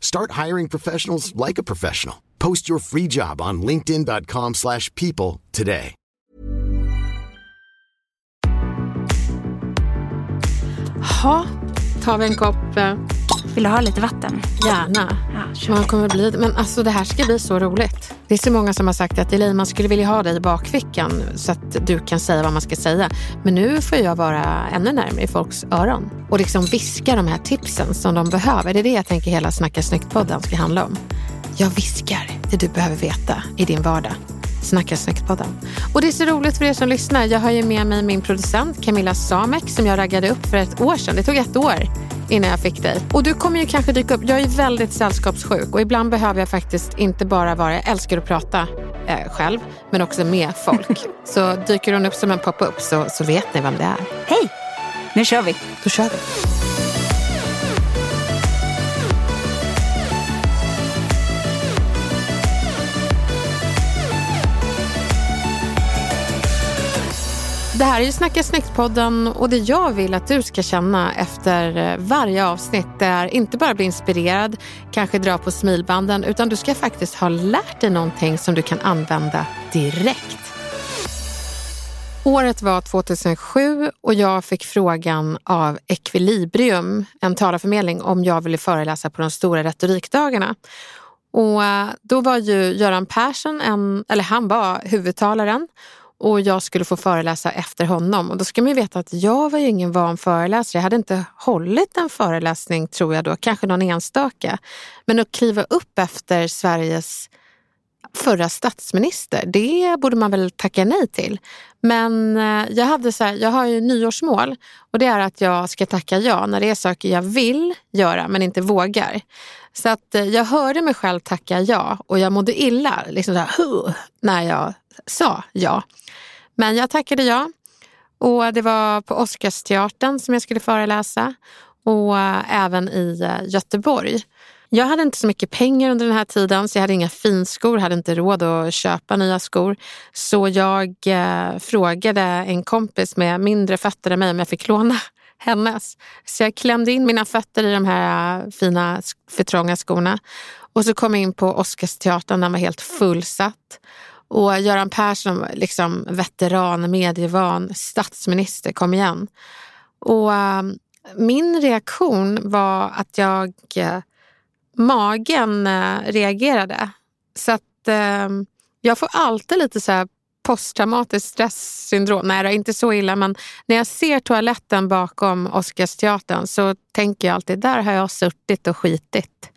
Start hiring professionals like a professional. Post your free job on linkedin.com/people slash people today. Ha, tar vi en kopp? Eh, Vill du ha lite vatten? Gärna. Ja. Man kommer bli, men alltså det här ska bli så roligt. Det är så många som har sagt att Elaine, man skulle vilja ha dig i bakfickan så att du kan säga vad man ska säga. Men nu får jag vara ännu närmare i folks öron och liksom viska de här tipsen som de behöver. Det är det jag tänker hela Snacka snyggt-podden ska handla om. Jag viskar det du behöver veta i din vardag. Snacka snyggt-podden. Och det är så roligt för er som lyssnar. Jag har ju med mig min producent Camilla Samek som jag raggade upp för ett år sedan. Det tog ett år innan jag fick dig. Och du kommer ju kanske dyka upp. Jag är väldigt sällskapssjuk och ibland behöver jag faktiskt inte bara vara, jag älskar att prata eh, själv, men också med folk. så dyker hon upp som en pop-up så, så vet ni vem det är. Hej! Nu kör vi. Då kör vi. Det här är ju Snacka snyggt-podden och det jag vill att du ska känna efter eh, varje avsnitt är inte bara bli inspirerad, kanske dra på smilbanden, utan du ska faktiskt ha lärt dig någonting som du kan använda direkt. Året var 2007 och jag fick frågan av Equilibrium, en talarförmedling, om jag ville föreläsa på de stora retorikdagarna. Och eh, då var ju Göran Persson, en, eller han var huvudtalaren och jag skulle få föreläsa efter honom. Och då ska man ju veta att jag var ju ingen van föreläsare. Jag hade inte hållit en föreläsning tror jag då, kanske någon enstaka. Men att kliva upp efter Sveriges förra statsminister, det borde man väl tacka nej till. Men eh, jag, hade så här, jag har ju nyårsmål och det är att jag ska tacka ja när det är saker jag vill göra men inte vågar. Så att eh, jag hörde mig själv tacka ja och jag mådde illa liksom så här, när jag sa ja. Men jag tackade ja och det var på Oscarsteatern som jag skulle föreläsa och eh, även i eh, Göteborg. Jag hade inte så mycket pengar under den här tiden så jag hade inga finskor, hade inte råd att köpa nya skor. Så jag eh, frågade en kompis med mindre fötter än mig om jag fick låna hennes. Så jag klämde in mina fötter i de här eh, fina för trånga skorna. Och så kom jag in på Oscarsteatern, den var helt fullsatt. Och Göran Persson, liksom veteran, medievan, statsminister, kom igen. Och ehm, min reaktion var att jag eh, magen eh, reagerade. Så att ehm, jag får alltid lite så här posttraumatiskt stresssyndrom. Nej, det är inte så illa, men när jag ser toaletten bakom Oscarsteatern så tänker jag alltid, där har jag suttit och skitit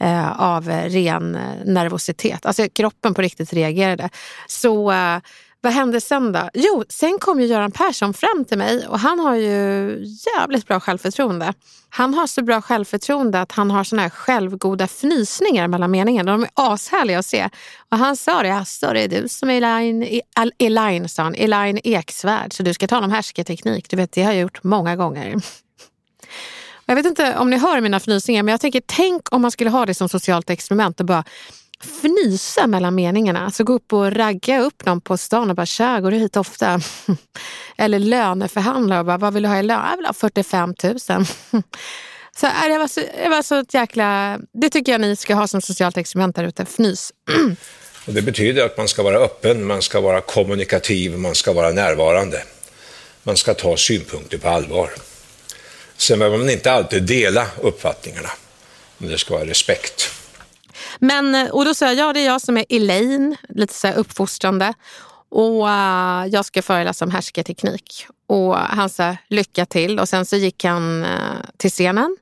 eh, av ren eh, nervositet. Alltså kroppen på riktigt reagerade. Så eh, vad hände sen då? Jo, sen kom ju Göran Persson fram till mig och han har ju jävligt bra självförtroende. Han har så bra självförtroende att han har såna här självgoda fnysningar mellan meningarna. De är ashärliga att se. Och han sa det, jaså det är du som är Elaine, Elaine, sa han, Elaine Eksvärd, så du ska ta någon härskarteknik. Du vet, det har jag gjort många gånger. Jag vet inte om ni hör mina fnysningar, men jag tänker tänk om man skulle ha det som socialt experiment och bara fnysa mellan meningarna. Alltså gå upp och ragga upp någon på stan och bara tja, går du hit ofta? Eller löneförhandla och bara, vad vill du ha i lön? Jag vill ha 45 000. Så äh, det var så, det var så ett jäkla... Det tycker jag ni ska ha som socialt experiment där ute. Fnys. Och det betyder att man ska vara öppen, man ska vara kommunikativ, man ska vara närvarande. Man ska ta synpunkter på allvar. Sen behöver man inte alltid dela uppfattningarna, men det ska vara respekt. Men, eh, och då sa jag, ja det är jag som är Elaine, lite så här uppfostrande. Och uh, jag ska föreläsa om härskarteknik. Och han sa lycka till och sen så gick han uh, till scenen.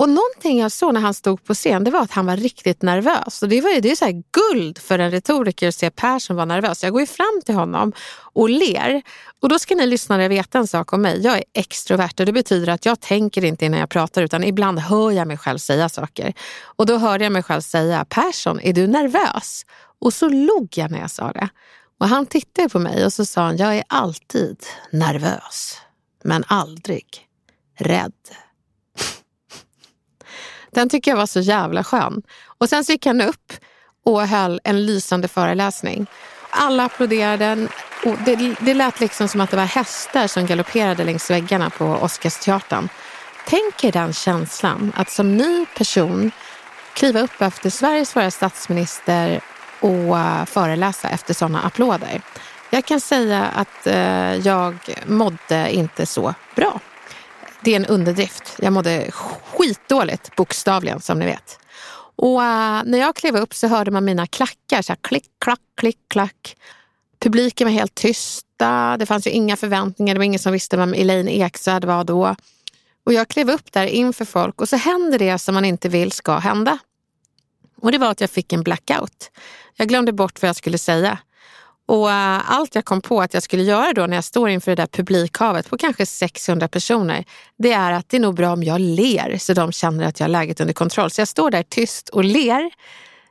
Och någonting jag såg när han stod på scen, det var att han var riktigt nervös. Och det, var ju, det är så här guld för en retoriker att se Persson vara nervös. Jag går ju fram till honom och ler. Och då ska ni lyssnare veta en sak om mig. Jag är extrovert och det betyder att jag tänker inte innan jag pratar utan ibland hör jag mig själv säga saker. Och då hörde jag mig själv säga, Persson, är du nervös? Och så log jag när jag sa det. Och han tittade på mig och så sa han, jag är alltid nervös, men aldrig rädd. Den tycker jag var så jävla skön. Och sen så gick han upp och höll en lysande föreläsning. Alla applåderade. Och det, det lät liksom som att det var hästar som galopperade längs väggarna på Oscarsteatern. Tänk er den känslan att som ny person kliva upp efter Sveriges förra statsminister och eh, föreläsa efter sådana applåder. Jag kan säga att eh, jag mådde inte så bra. Det är en underdrift. Jag mådde skitdåligt, bokstavligen som ni vet. Och uh, när jag klev upp så hörde man mina klackar, så här, klick, klack, klick, klack. Publiken var helt tysta. Det fanns ju inga förväntningar. Det var ingen som visste vem Elaine Eksvärd var då. Och jag klev upp där inför folk och så händer det som man inte vill ska hända. Och det var att jag fick en blackout. Jag glömde bort vad jag skulle säga. Och uh, allt jag kom på att jag skulle göra då när jag står inför det där publikhavet på kanske 600 personer, det är att det är nog bra om jag ler så de känner att jag har läget under kontroll. Så jag står där tyst och ler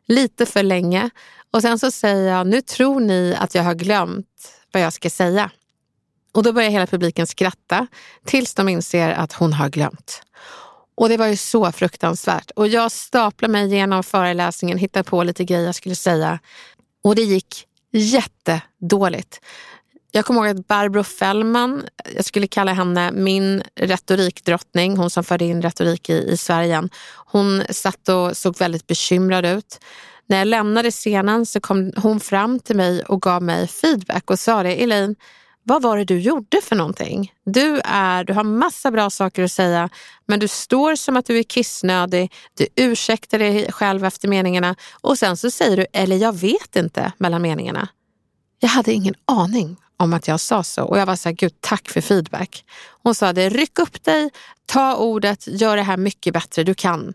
lite för länge och sen så säger jag, nu tror ni att jag har glömt vad jag ska säga. Och då börjar hela publiken skratta tills de inser att hon har glömt. Och det var ju så fruktansvärt. Och jag staplade mig genom föreläsningen, hittade på lite grejer jag skulle säga. Och det gick jättedåligt. Jag kommer ihåg att Barbro Fellman, jag skulle kalla henne min retorikdrottning, hon som förde in retorik i, i Sverige. Hon satt och såg väldigt bekymrad ut. När jag lämnade scenen så kom hon fram till mig och gav mig feedback och sa det, Elaine, vad var det du gjorde för någonting? Du, är, du har massa bra saker att säga, men du står som att du är kissnödig, du ursäktar dig själv efter meningarna och sen så säger du, eller jag vet inte, mellan meningarna. Jag hade ingen aning om att jag sa så och jag var så här, gud tack för feedback. Hon sa det, ryck upp dig, ta ordet, gör det här mycket bättre, du kan.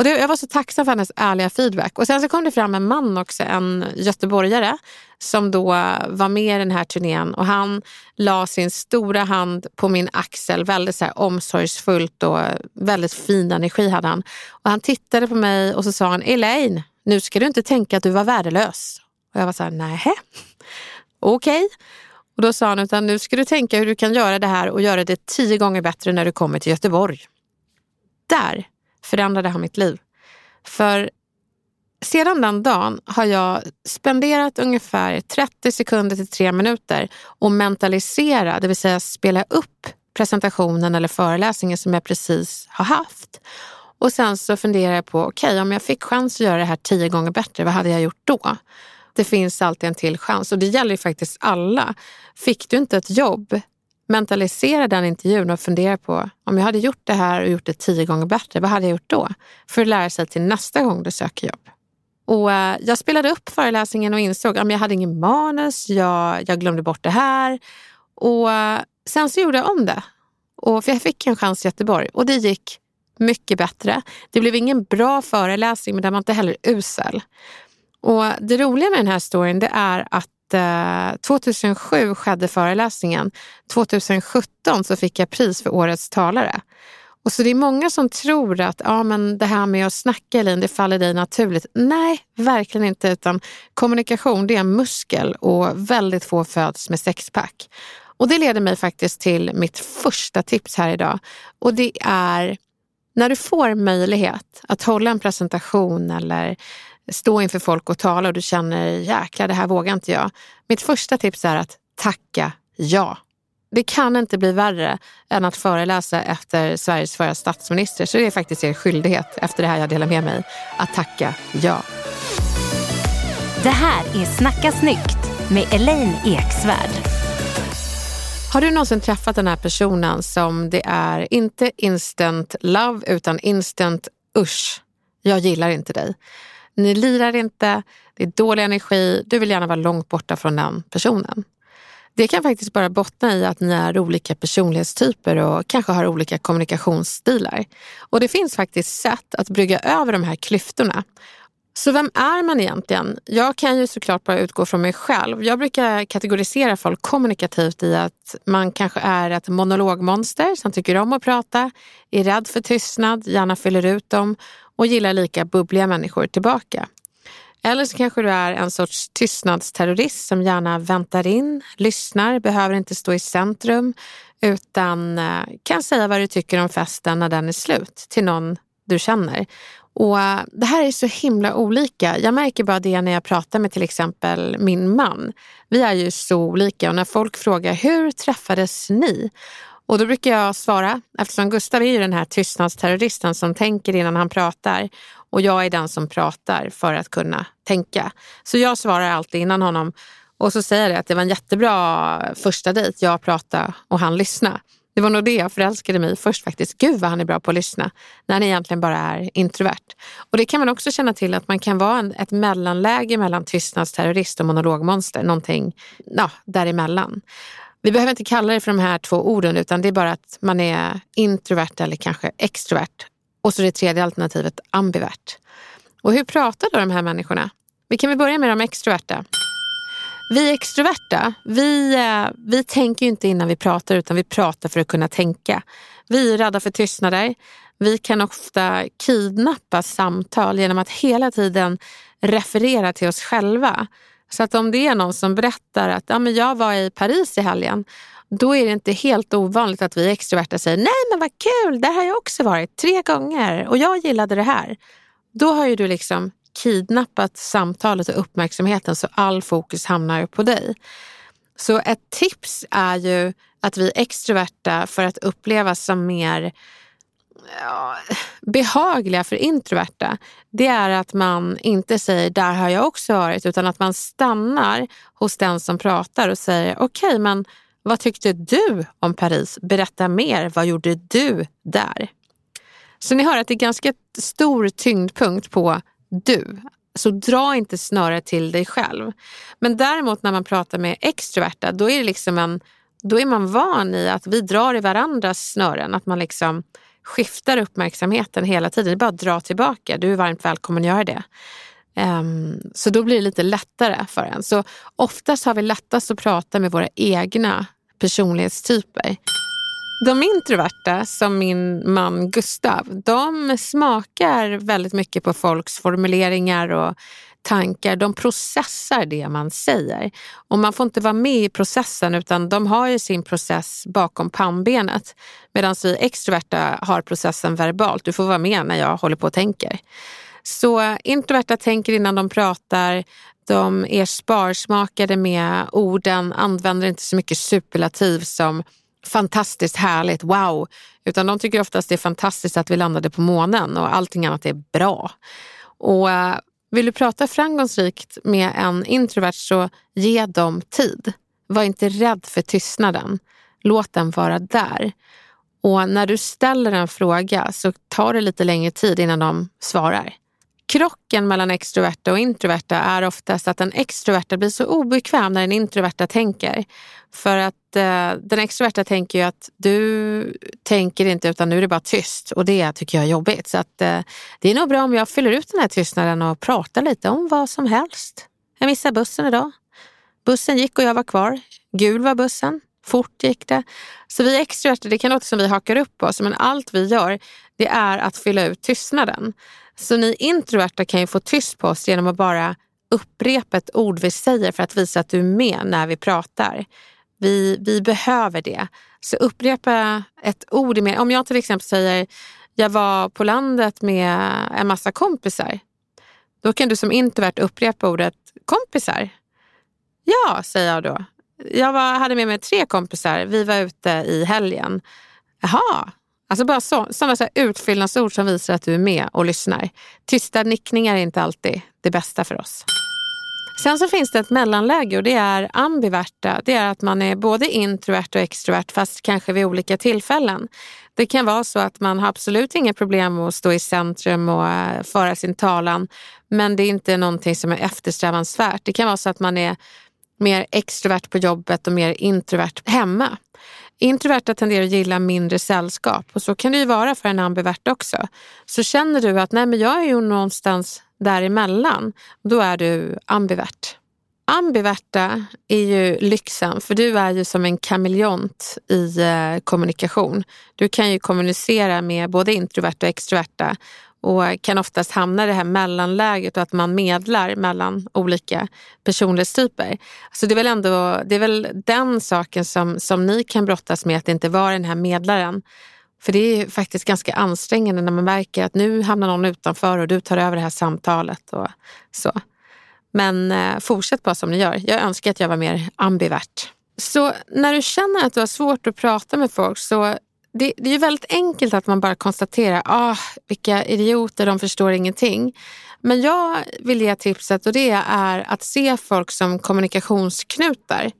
Och det, jag var så tacksam för hennes ärliga feedback. Och sen så kom det fram en man också, en göteborgare som då var med i den här turnén och han la sin stora hand på min axel väldigt så här omsorgsfullt och väldigt fin energi hade han. Och han tittade på mig och så sa han, Elaine, nu ska du inte tänka att du var värdelös. Och jag var så här, nej, okej. Okay. Och då sa han, utan nu ska du tänka hur du kan göra det här och göra det tio gånger bättre när du kommer till Göteborg. Där förändrade han mitt liv. För sedan den dagen har jag spenderat ungefär 30 sekunder till 3 minuter och mentalisera, det vill säga spela upp presentationen eller föreläsningen som jag precis har haft. Och sen så funderar jag på, okej okay, om jag fick chans att göra det här tio gånger bättre, vad hade jag gjort då? Det finns alltid en till chans och det gäller ju faktiskt alla. Fick du inte ett jobb, mentalisera den intervjun och fundera på om jag hade gjort det här och gjort det tio gånger bättre, vad hade jag gjort då? För att lära sig till nästa gång du söker jobb. Och eh, jag spelade upp föreläsningen och insåg att jag hade ingen manus, jag, jag glömde bort det här. Och eh, sen så gjorde jag om det. Och för jag fick en chans i Göteborg och det gick mycket bättre. Det blev ingen bra föreläsning men den var inte heller usel. Och det roliga med den här storyn det är att 2007 eh, skedde föreläsningen. 2017 så fick jag pris för årets talare. Och så det är många som tror att ja, men det här med att snacka Elin, det faller dig naturligt. Nej, verkligen inte. Utan kommunikation det är en muskel och väldigt få föds med sexpack. Och det leder mig faktiskt till mitt första tips här idag. Och det är när du får möjlighet att hålla en presentation eller stå inför folk och tala och du känner jäklar det här vågar inte jag. Mitt första tips är att tacka ja. Det kan inte bli värre än att föreläsa efter Sveriges förra statsminister så det är faktiskt er skyldighet efter det här jag delar med mig att tacka ja. Det här är Snacka snyggt med Elaine Eksvärd. Har du någonsin träffat den här personen som det är inte instant love utan instant usch, jag gillar inte dig. Ni lirar inte, det är dålig energi, du vill gärna vara långt borta från den personen. Det kan faktiskt bara bottna i att ni är olika personlighetstyper och kanske har olika kommunikationsstilar. Och det finns faktiskt sätt att brygga över de här klyftorna. Så vem är man egentligen? Jag kan ju såklart bara utgå från mig själv. Jag brukar kategorisera folk kommunikativt i att man kanske är ett monologmonster som tycker om att prata, är rädd för tystnad, gärna fyller ut dem och gillar lika bubbliga människor tillbaka. Eller så kanske du är en sorts tystnadsterrorist som gärna väntar in, lyssnar, behöver inte stå i centrum utan eh, kan säga vad du tycker om festen när den är slut till någon du känner. Och eh, Det här är så himla olika. Jag märker bara det när jag pratar med till exempel min man. Vi är ju så olika och när folk frågar hur träffades ni? Och då brukar jag svara, eftersom Gustav är ju den här tystnadsterroristen som tänker innan han pratar och jag är den som pratar för att kunna tänka. Så jag svarar alltid innan honom och så säger jag att det var en jättebra första dejt. Jag pratade och han lyssnade. Det var nog det jag förälskade mig i först faktiskt. Gud vad han är bra på att lyssna. När han egentligen bara är introvert. Och det kan man också känna till att man kan vara en, ett mellanläge mellan tystnadsterrorist och monologmonster. Någonting ja, däremellan. Vi behöver inte kalla det för de här två orden utan det är bara att man är introvert eller kanske extrovert. Och så det tredje alternativet ambivert. Och hur pratar då de här människorna? Vi kan väl börja med de extroverta. Vi extroverta, vi, eh, vi tänker inte innan vi pratar utan vi pratar för att kunna tänka. Vi är rädda för tystnader. Vi kan ofta kidnappa samtal genom att hela tiden referera till oss själva. Så att om det är någon som berättar att ja, men jag var i Paris i helgen, då är det inte helt ovanligt att vi extroverta säger nej men vad kul, där har jag också varit tre gånger och jag gillade det här. Då har ju du liksom kidnappat samtalet och uppmärksamheten så all fokus hamnar på dig. Så ett tips är ju att vi extroverta för att upplevas som mer ja, behagliga för introverta, det är att man inte säger där har jag också varit utan att man stannar hos den som pratar och säger okej okay, men vad tyckte du om Paris? Berätta mer, vad gjorde du där? Så ni hör att det är ganska stor tyngdpunkt på du. Så dra inte snöret till dig själv. Men däremot när man pratar med extroverta, då är, det liksom en, då är man van i att vi drar i varandras snören. Att man liksom skiftar uppmärksamheten hela tiden. Det är bara att dra tillbaka. Du är varmt välkommen att göra det. Um, så då blir det lite lättare för en. Så oftast har vi lättast att prata med våra egna personlighetstyper. De introverta, som min man Gustav, de smakar väldigt mycket på folks formuleringar och tankar. De processar det man säger. Och man får inte vara med i processen utan de har ju sin process bakom pannbenet. Medan vi extroverta har processen verbalt. Du får vara med när jag håller på och tänker. Så introverta tänker innan de pratar. De är sparsmakade med orden, använder inte så mycket superlativ som fantastiskt härligt, wow. Utan de tycker oftast det är fantastiskt att vi landade på månen och allting annat är bra. Och eh, vill du prata framgångsrikt med en introvert så ge dem tid. Var inte rädd för tystnaden. Låt den vara där. Och när du ställer en fråga så tar det lite längre tid innan de svarar. Krocken mellan extroverta och introverta är oftast att den extroverta blir så obekväm när den introverta tänker. För att eh, den extroverta tänker ju att du tänker inte utan nu är det bara tyst och det tycker jag är jobbigt. Så att, eh, det är nog bra om jag fyller ut den här tystnaden och pratar lite om vad som helst. Jag missade bussen idag. Bussen gick och jag var kvar. Gul var bussen. Fort gick det. Så vi extroverta, det kan låta som vi hakar upp oss, men allt vi gör det är att fylla ut tystnaden. Så ni introverta kan ju få tyst på oss genom att bara upprepa ett ord vi säger för att visa att du är med när vi pratar. Vi, vi behöver det. Så upprepa ett ord. Med, om jag till exempel säger jag var på landet med en massa kompisar. Då kan du som introvert upprepa ordet kompisar. Ja, säger jag då. Jag var, hade med mig tre kompisar. Vi var ute i helgen. Jaha, Alltså bara så, sådana så utfyllnadsord som visar att du är med och lyssnar. Tysta nickningar är inte alltid det bästa för oss. Sen så finns det ett mellanläge och det är ambiverta. Det är att man är både introvert och extrovert fast kanske vid olika tillfällen. Det kan vara så att man har absolut inga problem med att stå i centrum och eh, föra sin talan men det är inte någonting som är eftersträvansvärt. Det kan vara så att man är mer extrovert på jobbet och mer introvert hemma. Introverta tenderar att gilla mindre sällskap och så kan det ju vara för en ambivert också. Så känner du att nej men jag är ju någonstans däremellan, då är du ambivert. Ambiverta är ju lyxen för du är ju som en kameleont i eh, kommunikation. Du kan ju kommunicera med både introverta och extroverta och kan oftast hamna i det här mellanläget och att man medlar mellan olika personlighetstyper. Så det är väl ändå det är väl den saken som, som ni kan brottas med, att inte vara den här medlaren. För det är faktiskt ganska ansträngande när man märker att nu hamnar någon utanför och du tar över det här samtalet. och så. Men eh, fortsätt bara som ni gör. Jag önskar att jag var mer ambivert. Så när du känner att du har svårt att prata med folk så det, det är ju väldigt enkelt att man bara konstaterar ah, vilka idioter, de förstår ingenting. Men jag vill ge tipset och det är att se folk som kommunikationsknutar.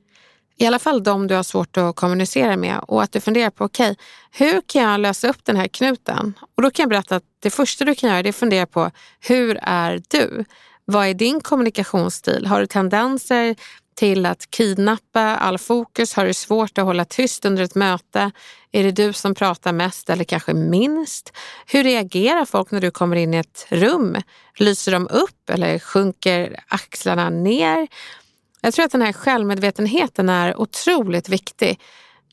I alla fall de du har svårt att kommunicera med och att du funderar på okej, okay, hur kan jag lösa upp den här knuten? Och då kan jag berätta att det första du kan göra är att fundera på hur är du? Vad är din kommunikationsstil? Har du tendenser till att kidnappa all fokus? Har du svårt att hålla tyst under ett möte? Är det du som pratar mest eller kanske minst? Hur reagerar folk när du kommer in i ett rum? Lyser de upp eller sjunker axlarna ner? Jag tror att den här självmedvetenheten är otroligt viktig.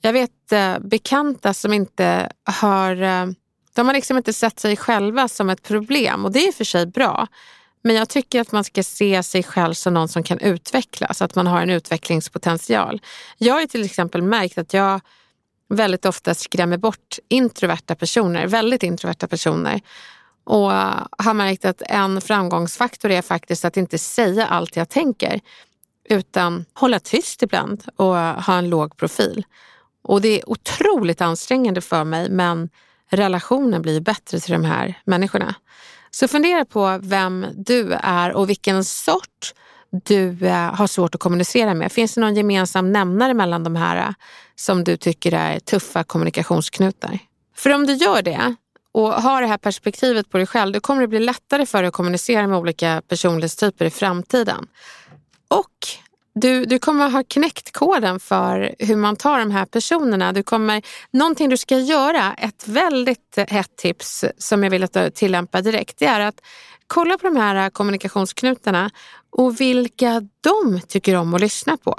Jag vet eh, bekanta som inte har, eh, de har liksom inte sett sig själva som ett problem och det är i och för sig bra. Men jag tycker att man ska se sig själv som någon som kan utvecklas, att man har en utvecklingspotential. Jag har till exempel märkt att jag väldigt ofta skrämmer bort introverta personer, väldigt introverta personer. Och har märkt att en framgångsfaktor är faktiskt att inte säga allt jag tänker utan hålla tyst ibland och ha en låg profil. Och det är otroligt ansträngande för mig men relationen blir bättre till de här människorna. Så fundera på vem du är och vilken sort du eh, har svårt att kommunicera med. Finns det någon gemensam nämnare mellan de här eh, som du tycker är tuffa kommunikationsknutar? För om du gör det och har det här perspektivet på dig själv, då kommer det bli lättare för dig att kommunicera med olika personlighetstyper i framtiden. Och du, du kommer ha knäckt koden för hur man tar de här personerna. Du kommer, någonting du ska göra, ett väldigt hett tips som jag vill att du tillämpar direkt, det är att kolla på de här kommunikationsknutarna och vilka de tycker om att lyssna på.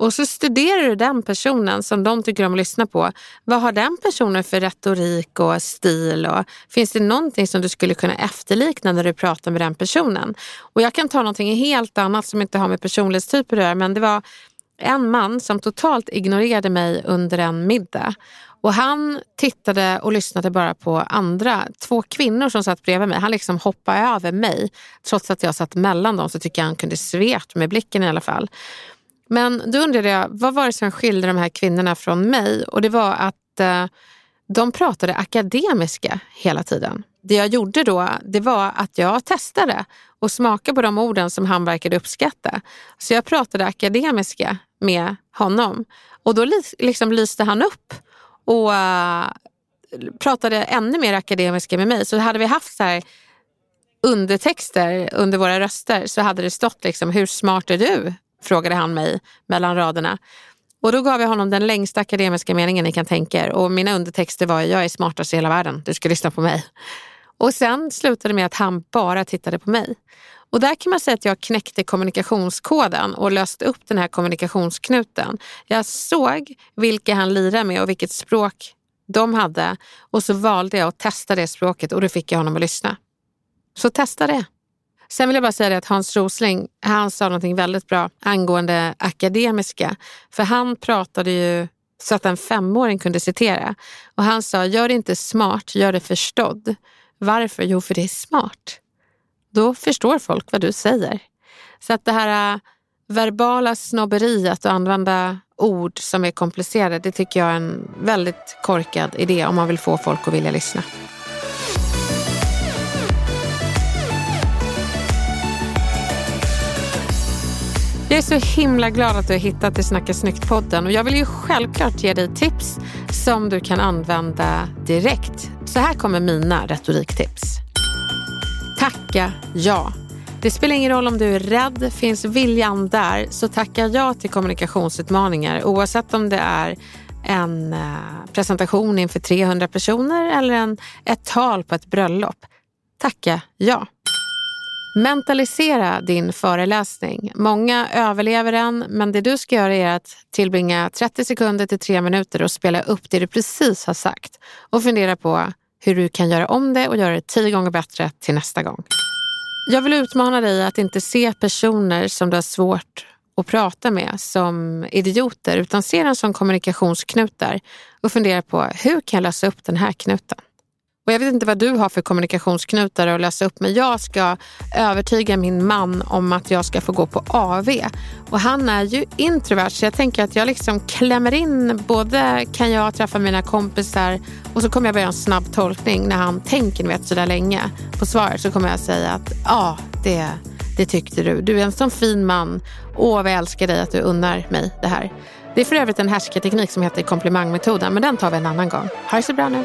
Och så studerar du den personen som de tycker om att lyssna på. Vad har den personen för retorik och stil? Och finns det någonting som du skulle kunna efterlikna när du pratar med den personen? Och jag kan ta någonting helt annat som inte har med personlighetstyper att göra. Men det var en man som totalt ignorerade mig under en middag. Och han tittade och lyssnade bara på andra, två kvinnor som satt bredvid mig. Han liksom hoppade över mig. Trots att jag satt mellan dem så tycker jag han kunde svept med blicken i alla fall. Men då undrade jag, vad var det som skilde de här kvinnorna från mig? Och det var att eh, de pratade akademiska hela tiden. Det jag gjorde då, det var att jag testade och smakade på de orden som han verkade uppskatta. Så jag pratade akademiska med honom och då liksom lyste han upp och uh, pratade ännu mer akademiska med mig. Så hade vi haft så här undertexter under våra röster så hade det stått liksom, hur smart är du? Frågade han mig mellan raderna. Och då gav jag honom den längsta akademiska meningen ni kan tänka er och mina undertexter var jag är smartast i hela världen, du ska lyssna på mig. Och sen slutade det med att han bara tittade på mig. Och där kan man säga att jag knäckte kommunikationskoden och löste upp den här kommunikationsknuten. Jag såg vilka han lirade med och vilket språk de hade och så valde jag att testa det språket och då fick jag honom att lyssna. Så testa det. Sen vill jag bara säga att Hans Rosling, han sa någonting väldigt bra angående akademiska. För han pratade ju så att en femåring kunde citera. Och han sa, gör det inte smart, gör det förstådd. Varför? Jo, för det är smart. Då förstår folk vad du säger. Så att det här äh, verbala snobberiet och använda ord som är komplicerade, det tycker jag är en väldigt korkad idé om man vill få folk att vilja lyssna. Jag är så himla glad att du har hittat till Snacka snyggt-podden och jag vill ju självklart ge dig tips som du kan använda direkt. Så här kommer mina retoriktips. Tacka ja. Det spelar ingen roll om du är rädd, finns viljan där så tacka ja till kommunikationsutmaningar oavsett om det är en eh, presentation inför 300 personer eller en, ett tal på ett bröllop. Tacka ja. Mentalisera din föreläsning. Många överlever den, men det du ska göra är att tillbringa 30 sekunder till 3 minuter och spela upp det du precis har sagt och fundera på hur du kan göra om det och göra det tio gånger bättre till nästa gång. Jag vill utmana dig att inte se personer som du har svårt att prata med som idioter utan se dem som kommunikationsknutar och fundera på hur kan jag lösa upp den här knuten? Och jag vet inte vad du har för kommunikationsknutar att lösa upp men jag ska övertyga min man om att jag ska få gå på AV. Och han är ju introvert så jag tänker att jag liksom klämmer in både kan jag träffa mina kompisar och så kommer jag börja en snabb tolkning när han tänker vet sådär länge på svaret så kommer jag säga att ja, det, det tyckte du. Du är en sån fin man. Åh, vad jag älskar dig att du unnar mig det här. Det är för övrigt en härskarteknik som heter komplimangmetoden men den tar vi en annan gång. Ha det så bra nu.